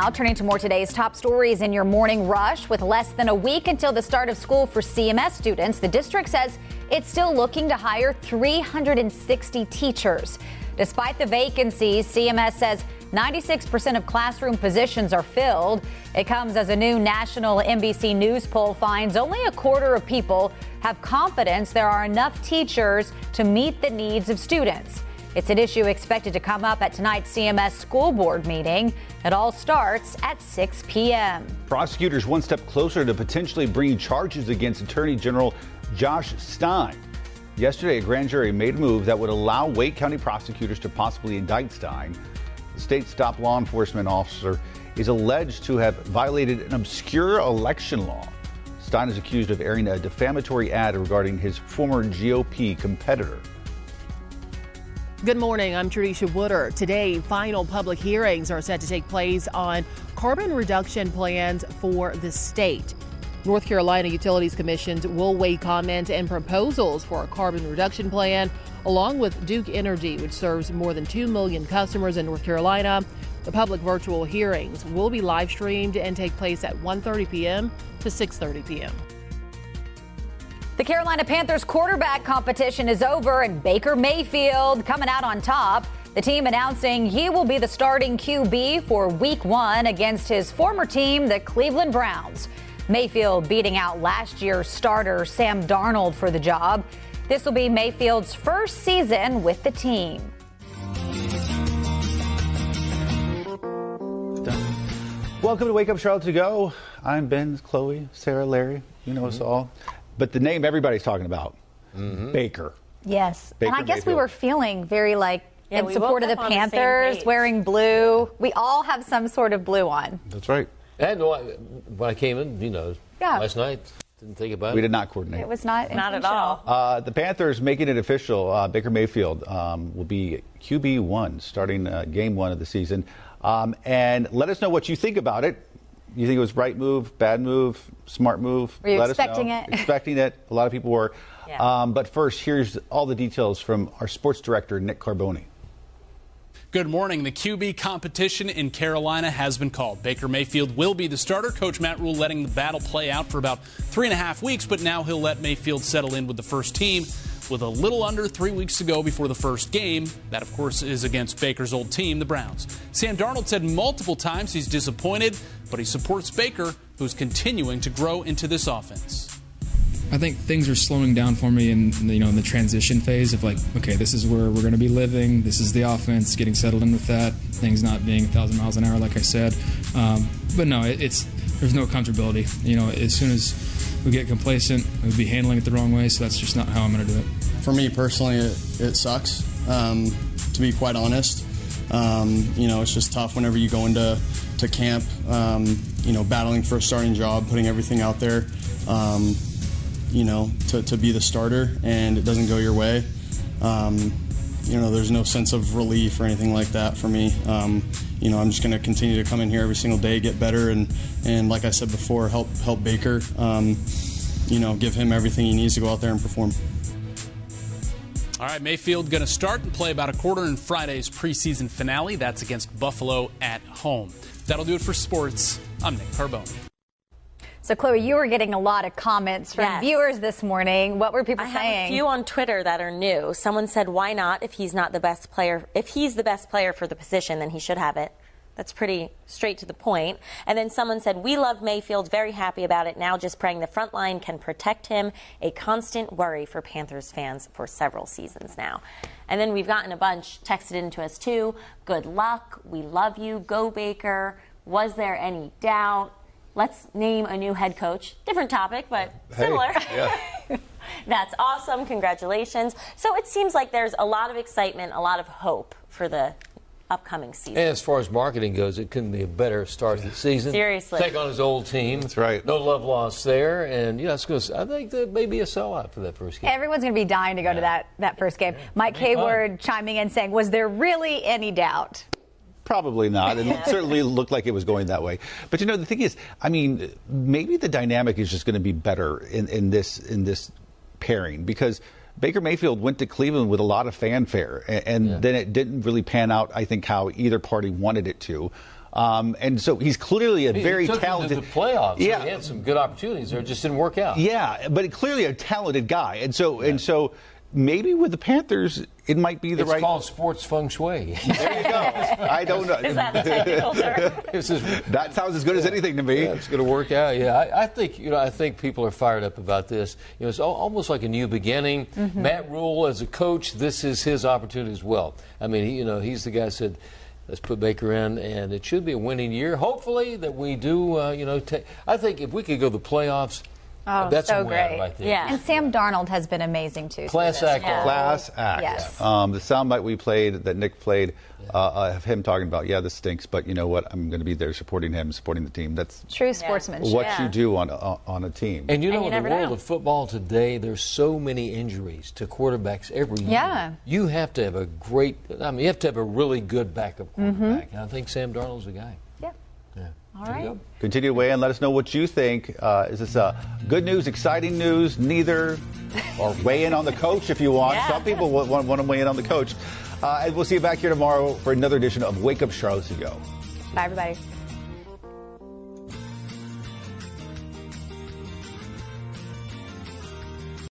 Now, turning to more today's top stories in your morning rush. With less than a week until the start of school for CMS students, the district says it's still looking to hire 360 teachers. Despite the vacancies, CMS says 96% of classroom positions are filled. It comes as a new national NBC News poll finds only a quarter of people have confidence there are enough teachers to meet the needs of students. It's an issue expected to come up at tonight's CMS school board meeting. It all starts at 6 p.m. Prosecutors one step closer to potentially bringing charges against Attorney General Josh Stein. Yesterday, a grand jury made a move that would allow Wake County prosecutors to possibly indict Stein. The state's top law enforcement officer is alleged to have violated an obscure election law. Stein is accused of airing a defamatory ad regarding his former GOP competitor. Good morning. I'm Tradisha Wooder. Today, final public hearings are set to take place on carbon reduction plans for the state. North Carolina Utilities Commissions will weigh comments and proposals for a carbon reduction plan, along with Duke Energy, which serves more than 2 million customers in North Carolina. The public virtual hearings will be live streamed and take place at 1:30 p.m. to 6:30 p.m. The Carolina Panthers quarterback competition is over, and Baker Mayfield coming out on top. The team announcing he will be the starting QB for week one against his former team, the Cleveland Browns. Mayfield beating out last year's starter, Sam Darnold, for the job. This will be Mayfield's first season with the team. Welcome to Wake Up Charlotte to Go. I'm Ben, Chloe, Sarah, Larry. You know us mm-hmm. all. But the name everybody's talking about, Baker. Yes. Baker and I guess we were feeling very like Yeah, in support of the up on the Panthers, wearing blue. We all have some sort of blue on. That's right. And when when I came in, you know, Yeah. last night, didn't think about We it. did not coordinate. It was not Not at all. Uh, the Panthers making it official. Uh, Baker Mayfield um, will be QB one starting uh, game one of the season. Um, and let us know what you think about it. You think it was right move, bad move, smart move? Were you let expecting us know. it? Expecting it. A lot of people were. Yeah. Um, but first, here's all the details from our sports director, Nick Carboni. Good morning. The QB competition in Carolina has been called. Baker Mayfield will be the starter. Coach Matt Rhule letting the battle play out for about three and a half weeks, but now he'll let Mayfield settle in with the first team with a little under three weeks to go before the first game. That, of course, is against Baker's old team, the Browns. Sam Darnold said multiple times he's disappointed, but he supports Baker, who's continuing to grow into this offense. I think things are slowing down for me in you know in the transition phase of like okay this is where we're going to be living this is the offense getting settled in with that things not being a thousand miles an hour like I said um, but no it, it's there's no comfortability you know as soon as we get complacent we'll be handling it the wrong way so that's just not how I'm going to do it. For me personally, it, it sucks. Um, to be quite honest, um, you know, it's just tough whenever you go into to camp. Um, you know, battling for a starting job, putting everything out there. Um, you know, to, to be the starter, and it doesn't go your way. Um, you know, there's no sense of relief or anything like that for me. You know, I'm just going to continue to come in here every single day, get better, and and like I said before, help help Baker. Um, you know, give him everything he needs to go out there and perform. All right, Mayfield going to start and play about a quarter in Friday's preseason finale. That's against Buffalo at home. That'll do it for sports. I'm Nick Carboni. So, Chloe, you were getting a lot of comments from Yes. viewers this morning. What were people I have saying? a few on Twitter that are new. Someone said, "Why not? If he's not the best player, if he's the best player for the position, then he should have it." That's pretty straight to the point. And then someone said, "We love Mayfield, very happy about it. Now just praying the front line can protect him. A constant worry for Panthers fans for several seasons now." And then we've gotten a bunch texted into us too. Good luck. We love you. Go Baker. Was there any doubt? Let's name a new head coach. Different topic, but similar. That's awesome. Congratulations. So it seems like there's a lot of excitement, a lot of hope for the upcoming season. And as far as marketing goes, it couldn't be a better start to the season. Seriously. Take on his old team. That's right. No love lost there. And, you know, it's going to, I think that may be a sellout for that first game. Everyone's going to be dying to go to that, that first game. Mike Hayward chiming in saying, Was there really any doubt? Probably not, and it certainly looked like it was going that way. But you know, the thing is, I mean, maybe the dynamic is just going to be better in, in this in this pairing because Baker Mayfield went to Cleveland with a lot of fanfare, and, and then it didn't really pan out. I think how either party wanted it to. Um, and so he's clearly a He very took them talented. to the playoffs. Yeah, he had some good opportunities there, it just didn't work out. yeah, but clearly a talented guy, and so and so maybe with the Panthers, it might be the It's right. called sports feng shui. There you go. I don't know. Is that the technical term? This is- that sounds as good as anything to me. Yeah, it's going to work out. Yeah, I, I think you know. I think people are fired up about this. You know, it's al- almost like a new beginning. Mm-hmm. Matt Rhule, as a coach, this is his opportunity as well. I mean, he, you know, he's the guy that said, "Let's put Baker in," and it should be a winning year. Hopefully, that we do. Uh, you know, ta- I think if we could go to the playoffs, Oh, that's so a great. right there. Yeah. And Sam Darnold has been amazing too. Class act. Yeah. Class act. Yes. Um, the soundbite we played that Nick played uh, uh, of him talking about, yeah, this stinks, but you know what? I'm going to be there supporting him, supporting the team. That's True sportsmanship. what Yeah. you do on a, on a team. And you know, And you in the world know. of football today, there's so many injuries to quarterbacks every year. Yeah. You have to have a great, I mean, you have to have a really good backup Mm-hmm. quarterback. And I think Sam Darnold's the guy. All right. Continue to weigh in. Let us know what you think. Uh, is this uh, good news, exciting news, neither? Or weigh in on the coach if you want. Yeah. Some people want, want, to weigh in on the coach. Uh, and we'll see you back here tomorrow for another edition of Wake Up Charlotte to Go. Bye, everybody.